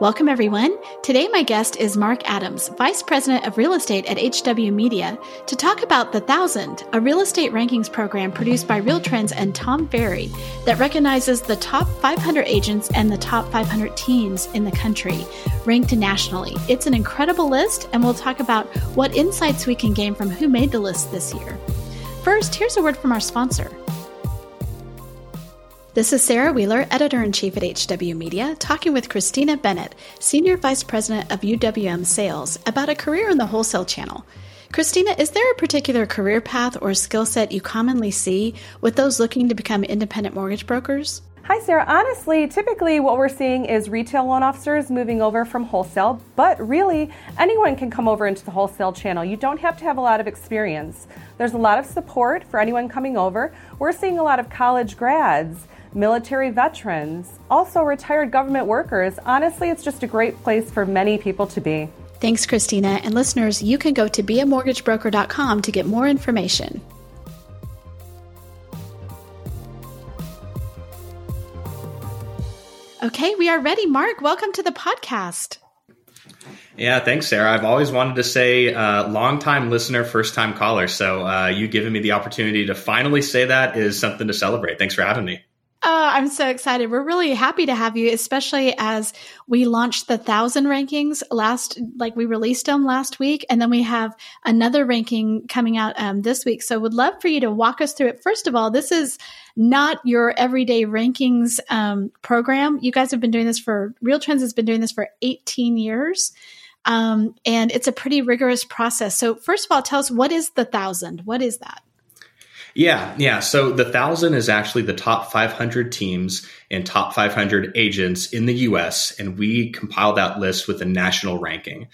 Welcome, everyone. Today, my guest is Mark Adams, Vice President of Real Estate at HW Media, to talk about The Thousand, a real estate rankings program produced by Real Trends and Tom Ferry that recognizes the top 500 agents and the top 500 teams in the country, ranked nationally. It's an incredible list, and we'll talk about what insights we can gain from who made the list this year. First, here's a word from our sponsor. This is Sarah Wheeler, editor in chief at HW Media, talking with Christina Bennett, senior vice president of UWM Sales, about a career in the wholesale channel. Christina, is there a particular career path or skill set you commonly see with those looking to become independent mortgage brokers? Hi, Sarah. Honestly, typically what we're seeing is retail loan officers moving over from wholesale, but really anyone can come over into the wholesale channel. You don't have to have a lot of experience. There's a lot of support for anyone coming over. We're seeing a lot of college grads military veterans, also retired government workers. Honestly, it's just a great place for many people to be. Thanks, Christina. And listeners, you can go to beamortgagebroker.com to get more information. Okay, we are ready. Mark, welcome to the podcast. Yeah, thanks, Sarah. I've always wanted to say uh, long time listener, first time caller. So uh, you giving me the opportunity to finally say that is something to celebrate. Thanks for having me. Oh, I'm so excited. We're really happy to have you, especially as we launched the thousand rankings last, like we released them last week. And then we have another ranking coming out um, this week. So would love for you to walk us through it. First of all, this is not your everyday rankings um, program. You guys have been doing this for, Real Trends has been doing this for 18 years. Um, and it's a pretty rigorous process. So first of all, tell us what is the thousand? What is that? Yeah, yeah. So the thousand is actually the top 500 teams and top 500 agents in the US, and we compile that list with a national ranking.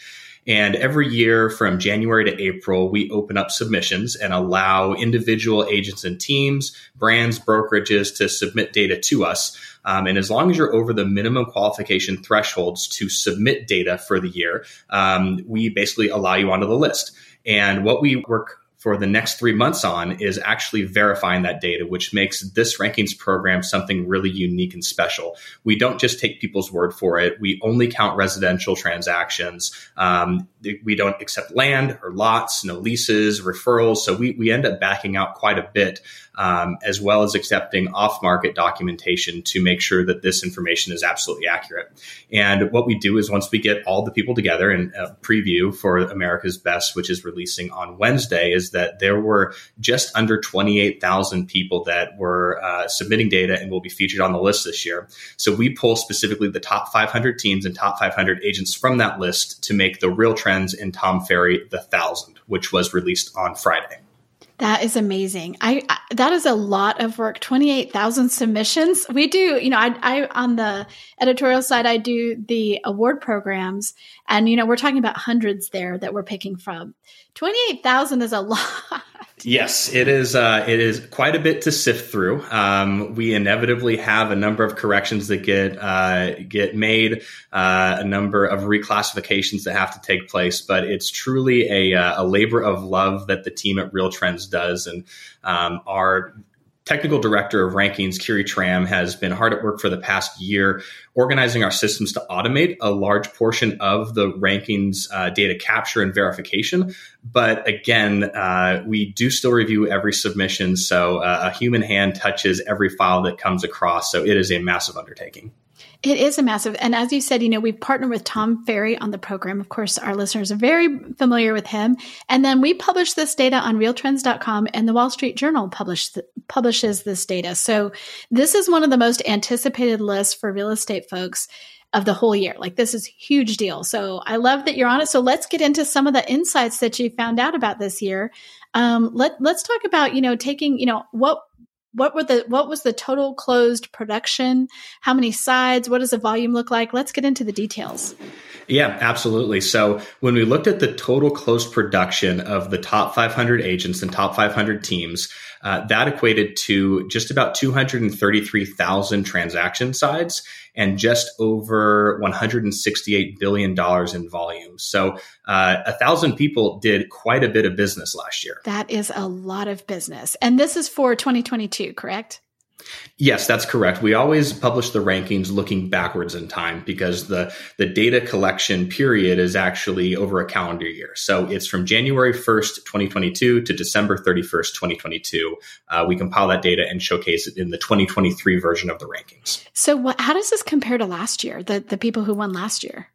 And every year from January to April, we open up submissions and allow individual agents and teams, brands, brokerages to submit data to us. Um, and as long as you're over the minimum qualification thresholds to submit data for the year, um, we basically allow you onto the list. And what we work for the next three months on is actually verifying that data, which makes this rankings program something really unique and special. We don't just take people's word for it. We only count residential transactions. Um, we don't accept land or lots, no leases, referrals. So we, we end up backing out quite a bit, um, as well as accepting off market documentation to make sure that this information is absolutely accurate. And what we do is once we get all the people together and preview for America's Best, which is releasing on Wednesday, is that there were just under 28,000 people that were uh, submitting data and will be featured on the list this year. So we pull specifically the top 500 teams and top 500 agents from that list to make the real trends in Tom Ferry the thousand, which was released on Friday. That is amazing. I, I, that is a lot of work. Twenty eight thousand submissions. We do, you know, I, I on the editorial side, I do the award programs, and you know, we're talking about hundreds there that we're picking from. Twenty eight thousand is a lot. Yes, it is. Uh, it is quite a bit to sift through. Um, we inevitably have a number of corrections that get uh, get made, uh, a number of reclassifications that have to take place. But it's truly a, uh, a labor of love that the team at Real Trends does, and um, our technical director of rankings, Kiri Tram, has been hard at work for the past year organizing our systems to automate a large portion of the rankings uh, data capture and verification. But again, uh, we do still review every submission. So uh, a human hand touches every file that comes across. So it is a massive undertaking. It is a massive, and as you said, you know, we've partnered with Tom Ferry on the program. Of course, our listeners are very familiar with him. And then we publish this data on realtrends.com and the Wall Street Journal publish, publishes this data. So this is one of the most anticipated lists for real estate folks of the whole year. Like this is huge deal. So I love that you're on it. So let's get into some of the insights that you found out about this year. Um, let, let's talk about, you know, taking, you know, what, what were the what was the total closed production? How many sides? What does the volume look like? Let's get into the details Yeah, absolutely. So when we looked at the total closed production of the top 500 agents and top 500 teams, uh, that equated to just about 233,000 transaction sides and just over 168 billion dollars in volume. So uh, a thousand people did quite a bit of business last year. That is a lot of business, and this is for 2022, correct? Yes, that's correct. We always publish the rankings looking backwards in time because the, the data collection period is actually over a calendar year. So it's from January 1st, 2022 to December 31st, 2022. Uh, we compile that data and showcase it in the 2023 version of the rankings. So what, how does this compare to last year, the, the people who won last year?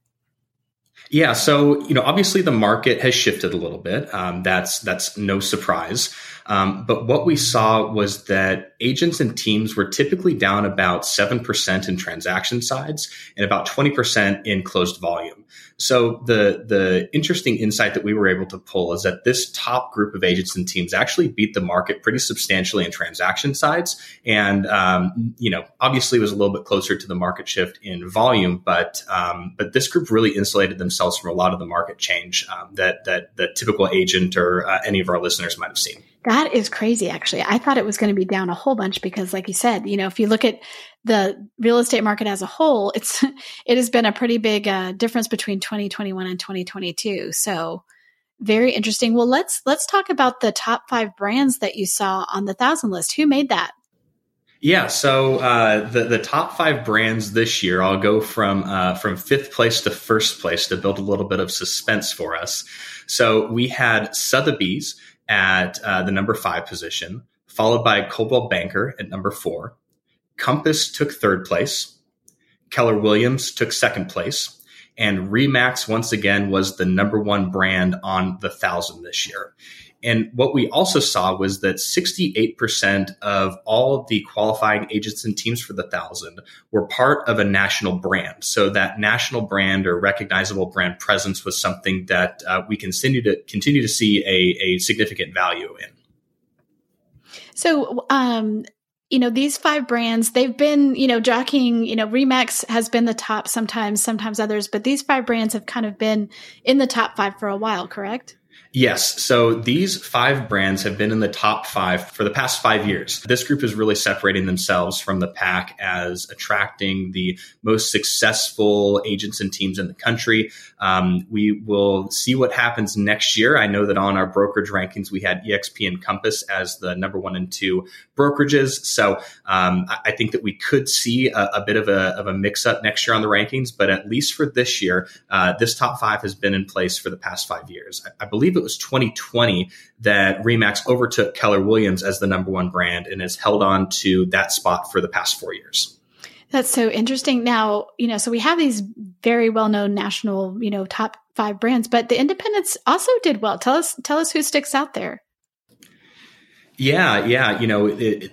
Yeah, so you know, obviously the market has shifted a little bit. Um, that's that's no surprise. Um, but what we saw was that agents and teams were typically down about 7% in transaction sides and about 20% in closed volume. So the, the interesting insight that we were able to pull is that this top group of agents and teams actually beat the market pretty substantially in transaction sides. And, um, you know, obviously was a little bit closer to the market shift in volume, but, um, but this group really insulated themselves from a lot of the market change um, that, that, the typical agent or uh, any of our listeners might have seen. That is crazy, actually. I thought it was going to be down a whole bunch because, like you said, you know, if you look at the real estate market as a whole, it's it has been a pretty big uh, difference between 2021 and 2022. So, very interesting. Well, let's let's talk about the top five brands that you saw on the thousand list. Who made that? Yeah, so uh, the the top five brands this year, I'll go from uh, from fifth place to first place to build a little bit of suspense for us. So we had Sotheby's at uh, the number five position, followed by Coldwell Banker at number four. Compass took third place. Keller Williams took second place. And Remax once again was the number one brand on the thousand this year. And what we also saw was that 68% of all of the qualifying agents and teams for the thousand were part of a national brand. So that national brand or recognizable brand presence was something that uh, we continue to continue to see a, a significant value in. So, um, you know, these five brands, they've been, you know, jockeying, you know, Remax has been the top sometimes, sometimes others, but these five brands have kind of been in the top five for a while, correct? Yes. So these five brands have been in the top five for the past five years. This group is really separating themselves from the pack as attracting the most successful agents and teams in the country. Um, we will see what happens next year. I know that on our brokerage rankings, we had EXP and Compass as the number one and two brokerages. So um, I think that we could see a, a, bit of a, of a mix up next year on the rankings, but at least for this year, uh, this top five has been in place for the past five years. I, I believe it was 2020 that Remax overtook Keller Williams as the number one brand and has held on to that spot for the past four years. That's so interesting. Now, you know, so we have these very well-known national, you know, top five brands, but the independents also did well. Tell us, tell us who sticks out there. Yeah, yeah. You know, it,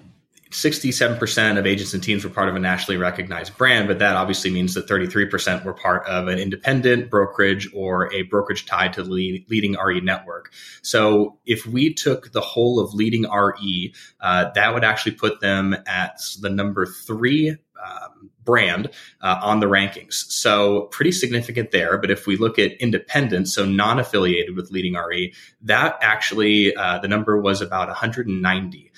67% of agents and teams were part of a nationally recognized brand, but that obviously means that 33% were part of an independent brokerage or a brokerage tied to the leading RE network. So if we took the whole of leading RE, uh, that would actually put them at the number three um, brand uh, on the rankings. So pretty significant there. But if we look at independent, so non-affiliated with leading RE, that actually uh, the number was about 190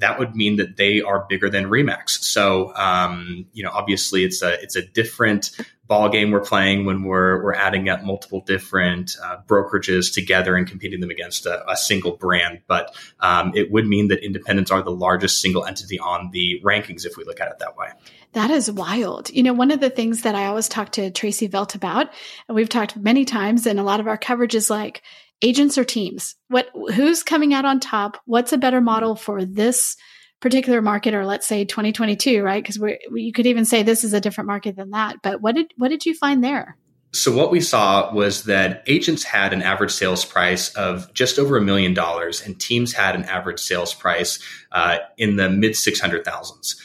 that would mean that they are bigger than Remax. So, um, you know, obviously it's a it's a different ball game we're playing when we're we're adding up multiple different uh, brokerages together and competing them against a, a single brand. But um, it would mean that independents are the largest single entity on the rankings if we look at it that way. That is wild. You know, one of the things that I always talk to Tracey Velt about, and we've talked many times, and a lot of our coverage is like, agents or teams? What who's coming out on top? What's a better model for this particular market, or let's say 2022, right? Because we you could even say this is a different market than that. But what did what did you find there? So what we saw was that agents had an average sales price of just over a million dollars, and teams had an average sales price uh, in the mid six hundred thousands.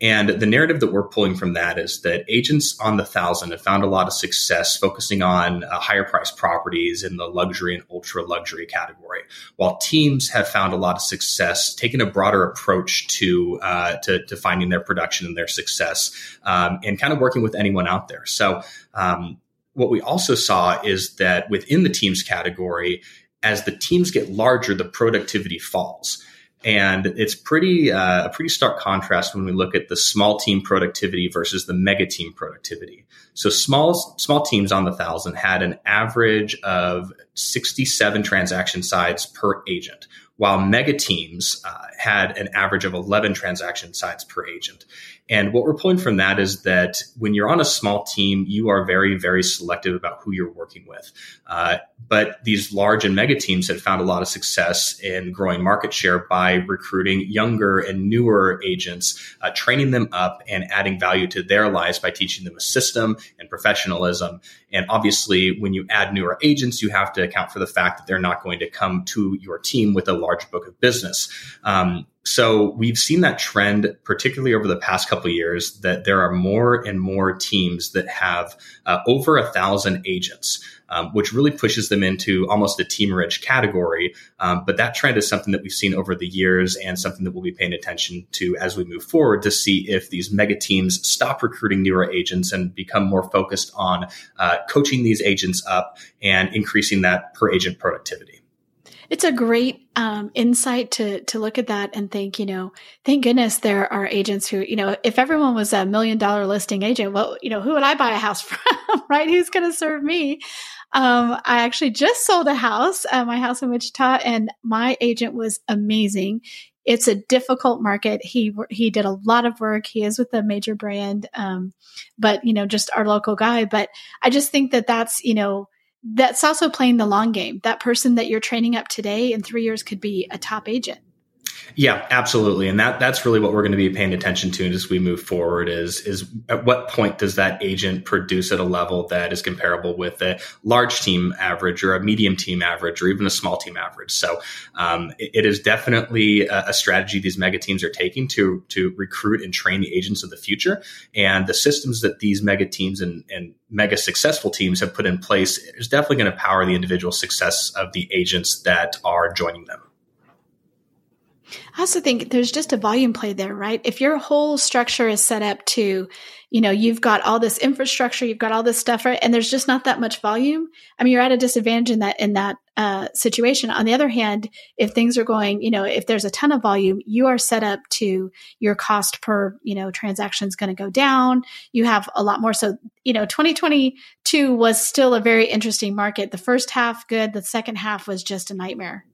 And the narrative that we're pulling from that is that agents on the thousand have found a lot of success focusing on uh, higher priced properties in the luxury and ultra luxury category, while teams have found a lot of success taking a broader approach to uh, to, to, finding their production and their success, um, and kind of working with anyone out there. So. Um, what we also saw is that within the teams category, as the teams get larger, the productivity falls. And it's pretty uh, a pretty stark contrast when we look at the small team productivity versus the mega team productivity. So small small teams on the thousand had an average of 67 transaction sides per agent, while mega teams uh, had an average of 11 transaction sides per agent. And what we're pulling from that is that when you're on a small team, you are very, very selective about who you're working with. Uh, but these large and mega teams had found a lot of success in growing market share by recruiting younger and newer agents, uh, training them up and adding value to their lives by teaching them a system and professionalism. And obviously, when you add newer agents, you have to account for the fact that they're not going to come to your team with a large book of business. Um, so we've seen that trend, particularly over the past couple years, that there are more and more teams that have uh, over a thousand agents, um, which really pushes them into almost a team rich category. Um, but that trend is something that we've seen over the years and something that we'll be paying attention to as we move forward to see if these mega teams stop recruiting newer agents and become more focused on uh, coaching these agents up and increasing that per agent productivity. It's a great um, insight to to look at that and think, you know, thank goodness there are agents who, you know, if everyone was a million dollar listing agent, well, you know, who would I buy a house from, right? Who's going to serve me? Um, I actually just sold a house, uh, my house in Wichita, and my agent was amazing. It's a difficult market. He he did a lot of work. He is with a major brand, um, but you know, just our local guy. But I just think that that's you know that's also playing the long game. That person that you're training up today in three years could be a top agent. Yeah, absolutely. And that that's really what we're going to be paying attention to as we move forward is is at what point does that agent produce at a level that is comparable with a large team average or a medium team average or even a small team average. So um, it, it is definitely a, a, strategy these mega teams are taking to to recruit and train the agents of the future. And the systems that these mega teams and, and mega successful teams have put in place is definitely going to power the individual success of the agents that are joining them. I also think there's just a volume play there, right? If your whole structure is set up to, you know, you've got all this infrastructure, you've got all this stuff, right? And there's just not that much volume. I mean, you're at a disadvantage in that, in that, uh, situation. On the other hand, if things are going, you know, if there's a ton of volume, you are set up to your cost per, you know, transaction is going to go down. You have a lot more. So, you know, 2022 was still a very interesting market. The first half, good. The second half was just a nightmare.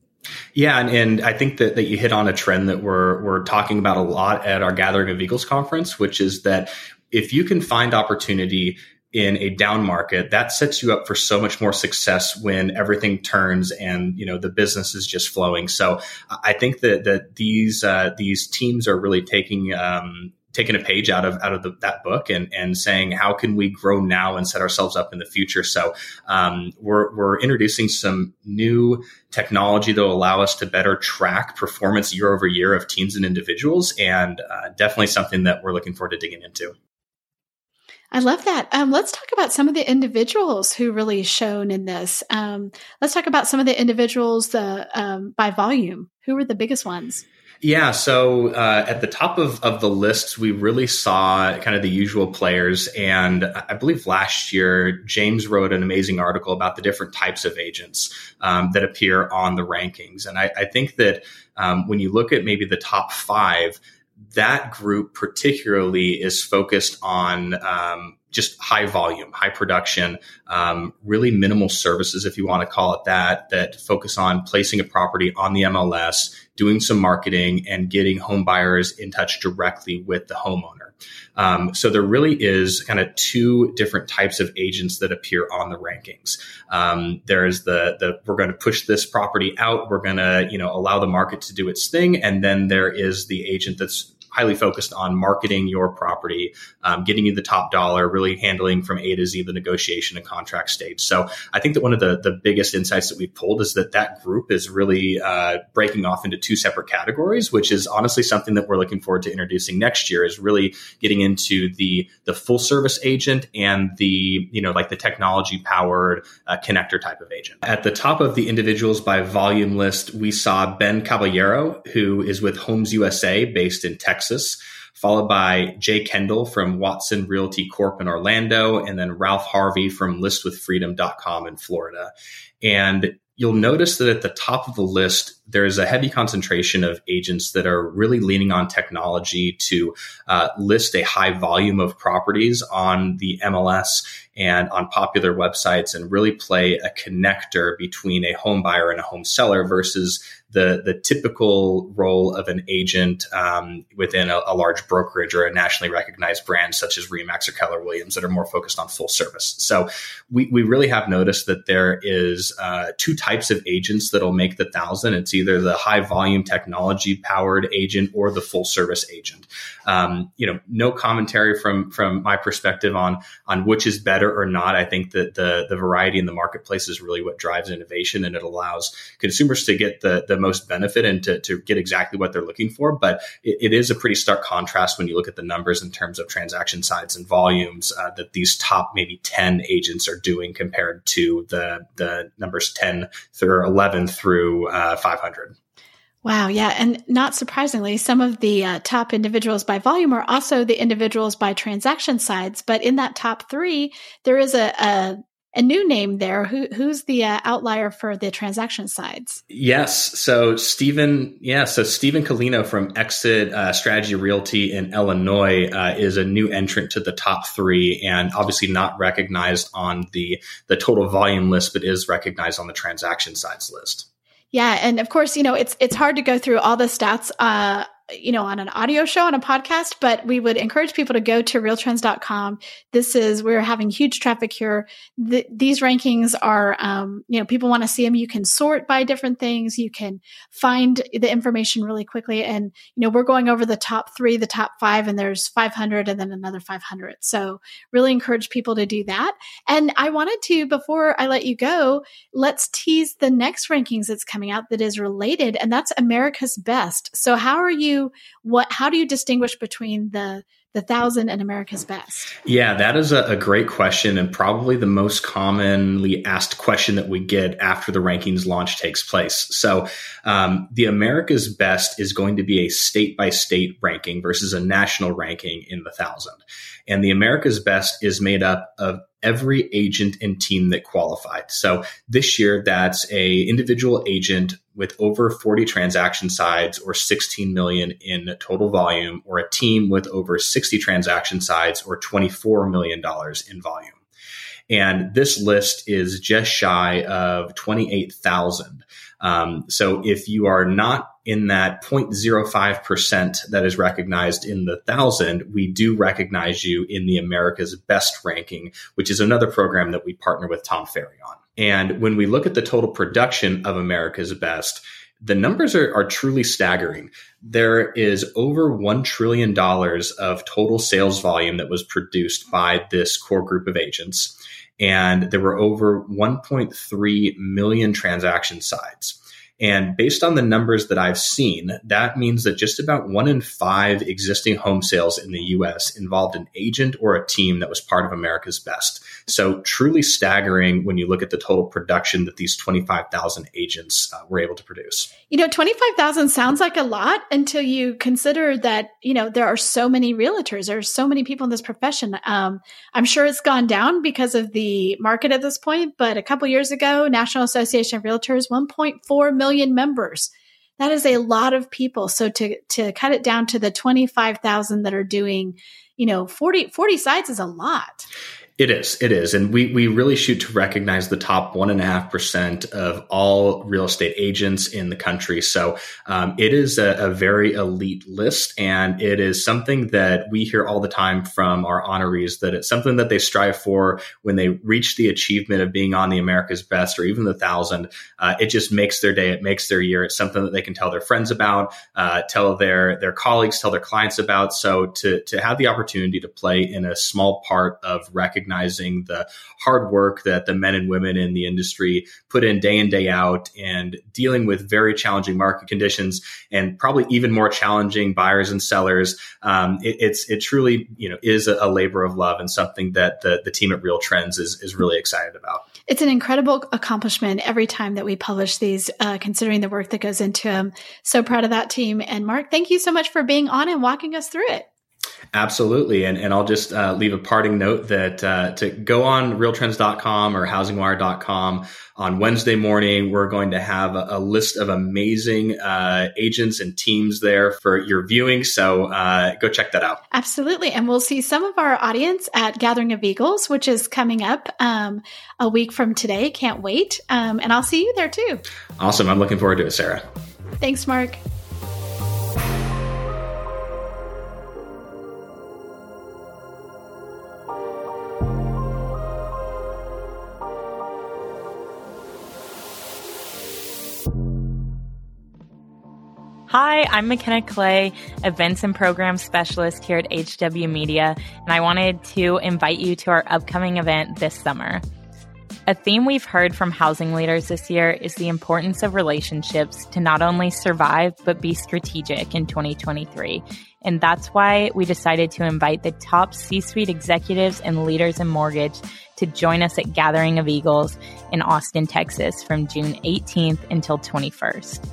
Yeah, and, and I think that, that you hit on a trend that we're we're talking about a lot at our Gathering of Eagles conference, which is that if you can find opportunity in a down market, that sets you up for so much more success when everything turns and you know the business is just flowing. So I think that that these uh, these teams are really taking um, taking a page out of out of the, that book and and saying how can we grow now and set ourselves up in the future. So um, we're we're introducing some new technology that will allow us to better track performance year over year of teams and individuals, and uh, definitely something that we're looking forward to digging into. I love that. Um, let's talk about some of the individuals who really shone in this. Um, let's talk about some of the individuals the um, by volume. Who were the biggest ones? Yeah, so uh, at the top of, of the list, we really saw kind of the usual players. And I believe last year, James wrote an amazing article about the different types of agents um, that appear on the rankings. And I, I think that um, when you look at maybe the top five, that group particularly is focused on um, just high volume, high production, um, really minimal services, if you want to call it that, that focus on placing a property on the MLS, doing some marketing, and getting home buyers in touch directly with the homeowner. Um, so there really is kind of two different types of agents that appear on the rankings. Um, there's the the we're going to push this property out. We're going to you know allow the market to do its thing, and then there is the agent that's highly focused on marketing your property, um, getting you the top dollar, really handling from A to Z the negotiation and contract stage. So I think that one of the, the biggest insights that we've pulled is that that group is really uh, breaking off into two separate categories, which is honestly something that we're looking forward to introducing next year is really getting into the, the full service agent and the, you know, like the technology powered uh, connector type of agent. At the top of the individuals by volume list, we saw Ben Caballero, who is with Homes USA based in Texas. Texas, followed by Jay Kendall from Watson Realty Corp in Orlando, and then Ralph Harvey from listwithfreedom.com in Florida. And you'll notice that at the top of the list, there's a heavy concentration of agents that are really leaning on technology to uh, list a high volume of properties on the MLS and on popular websites and really play a connector between a home buyer and a home seller versus the the typical role of an agent um, within a, a, large brokerage or a nationally recognized brand such as Remax or Keller Williams that are more focused on full service. So we, we really have noticed that there is uh, two types of agents that'll make the thousand. It's either the high volume technology powered agent or the full service agent. Um, you know, no commentary from from my perspective on on which is better or not. I think that the the variety in the marketplace is really what drives innovation, and it allows consumers to get the the most benefit and to, to get exactly what they're looking for. But it, it is a pretty stark contrast when you look at the numbers in terms of transaction sides and volumes uh, that these top maybe 10 agents are doing compared to the, the numbers 10 through 11 through uh, 500. Wow. Yeah. And not surprisingly, some of the uh, top individuals by volume are also the individuals by transaction sides. But in that top three, there is a, a a new name there. Who, who's the uh, outlier for the transaction sides? Yes. So Stephen, yeah. So Stephen Colino from Exit uh, Strategy Realty in Illinois uh, is a new entrant to the top three, and obviously not recognized on the the total volume list, but is recognized on the transaction sides list. Yeah, and of course, you know it's it's hard to go through all the stats uh, you know, on an audio show, on a podcast, but we would encourage people to go to realtrends.com. This is, we're having huge traffic here. The, these rankings are, um, you know, people want to see them. You can sort by different things. You can find the information really quickly. And, you know, we're going over the top three, the top five, and there's 500 and then another 500. So really encourage people to do that. And I wanted to, before I let you go, let's tease the next rankings that's coming out that is related, and that's America's Best. So how are you what how do you distinguish between the the thousand and America's best? Yeah, that is a, a, great question and probably the most commonly asked question that we get after the rankings launch takes place. So, um, the America's best is going to be a state by state ranking versus a national ranking in the thousand. And the America's best is made up of every agent and team that qualified. So this year, that's a individual agent with over 40 transaction sides or 16 million in total volume, or a team with over 60 transaction sides or 24 million dollars in volume. And this list is just shy of 28,000. Um, so if you are not in that 0.05% that is recognized in the thousand, we do recognize you in the America's Best ranking, which is another program that we partner with Tom Ferry on. And when we look at the total production of America's Best, the numbers are, are truly staggering. There is over $1 trillion of total sales volume that was produced by this core group of agents. And there were over 1.3 million transaction sides. And based on the numbers that I've seen, that means that just about one in five existing home sales in the US involved an agent or a team that was part of America's Best. So truly staggering when you look at the total production that these 25,000 agents uh, were able to produce. You know, 25,000 sounds like a lot until you consider that, you know, there are so many realtors, there are so many people in this profession. Um, I'm sure it's gone down because of the market at this point, but a couple years ago, National Association of Realtors, 1.4 million million members. That is a lot of people. So to to cut it down to the 25,000 that are doing, you know, 40 40 sites is a lot. It is. It is. And we, we really shoot to recognize the top one and a half percent of all real estate agents in the country. So um, it is a, a, very elite list. And it is something that we hear all the time from our honorees that it's something that they strive for when they reach the achievement of being on the America's Best or even the thousand. Uh, it just makes their day. It makes their year. It's something that they can tell their friends about, uh, tell their, their colleagues, tell their clients about. So to, to have the opportunity to play in a small part of recognizing recognizing the hard work that the men and women in the industry put in day in, day out and dealing with very challenging market conditions and probably even more challenging buyers and sellers. Um, it, it's, it truly, you know, is a, a, labor of love and something that the, the team at Real Trends is, is really excited about. It's an incredible accomplishment every time that we publish these, uh, considering the work that goes into them. So proud of that team. And Mark, thank you so much for being on and walking us through it. Absolutely. And, and I'll just uh, leave a parting note that uh, to go on realtrends.com or housingwire.com on Wednesday morning, we're going to have a, a list of amazing uh, agents and teams there for your viewing. So uh, go check that out. Absolutely. And we'll see some of our audience at Gathering of Eagles, which is coming up um, a week from today. Can't wait. Um, and I'll see you there too. Awesome. I'm looking forward to it, Sarah. Thanks, Mark. Hi, I'm McKenna Clay, Events and Program Specialist here at HW Media, and I wanted to invite you to our upcoming event this summer. A theme we've heard from housing leaders this year is the importance of relationships to not only survive, but be strategic in 2023. And that's why we decided to invite the top C suite executives and leaders in mortgage to join us at Gathering of Eagles in Austin, Texas from June 18th until 21st.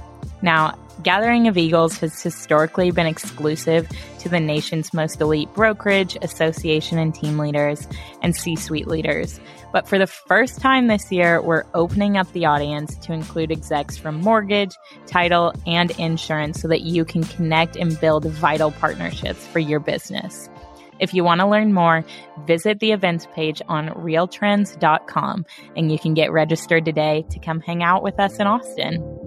Now, Gathering of Eagles has historically been exclusive to the nation's most elite brokerage, association, and team leaders and C suite leaders. But for the first time this year, we're opening up the audience to include execs from mortgage, title, and insurance so that you can connect and build vital partnerships for your business. If you want to learn more, visit the events page on realtrends.com and you can get registered today to come hang out with us in Austin.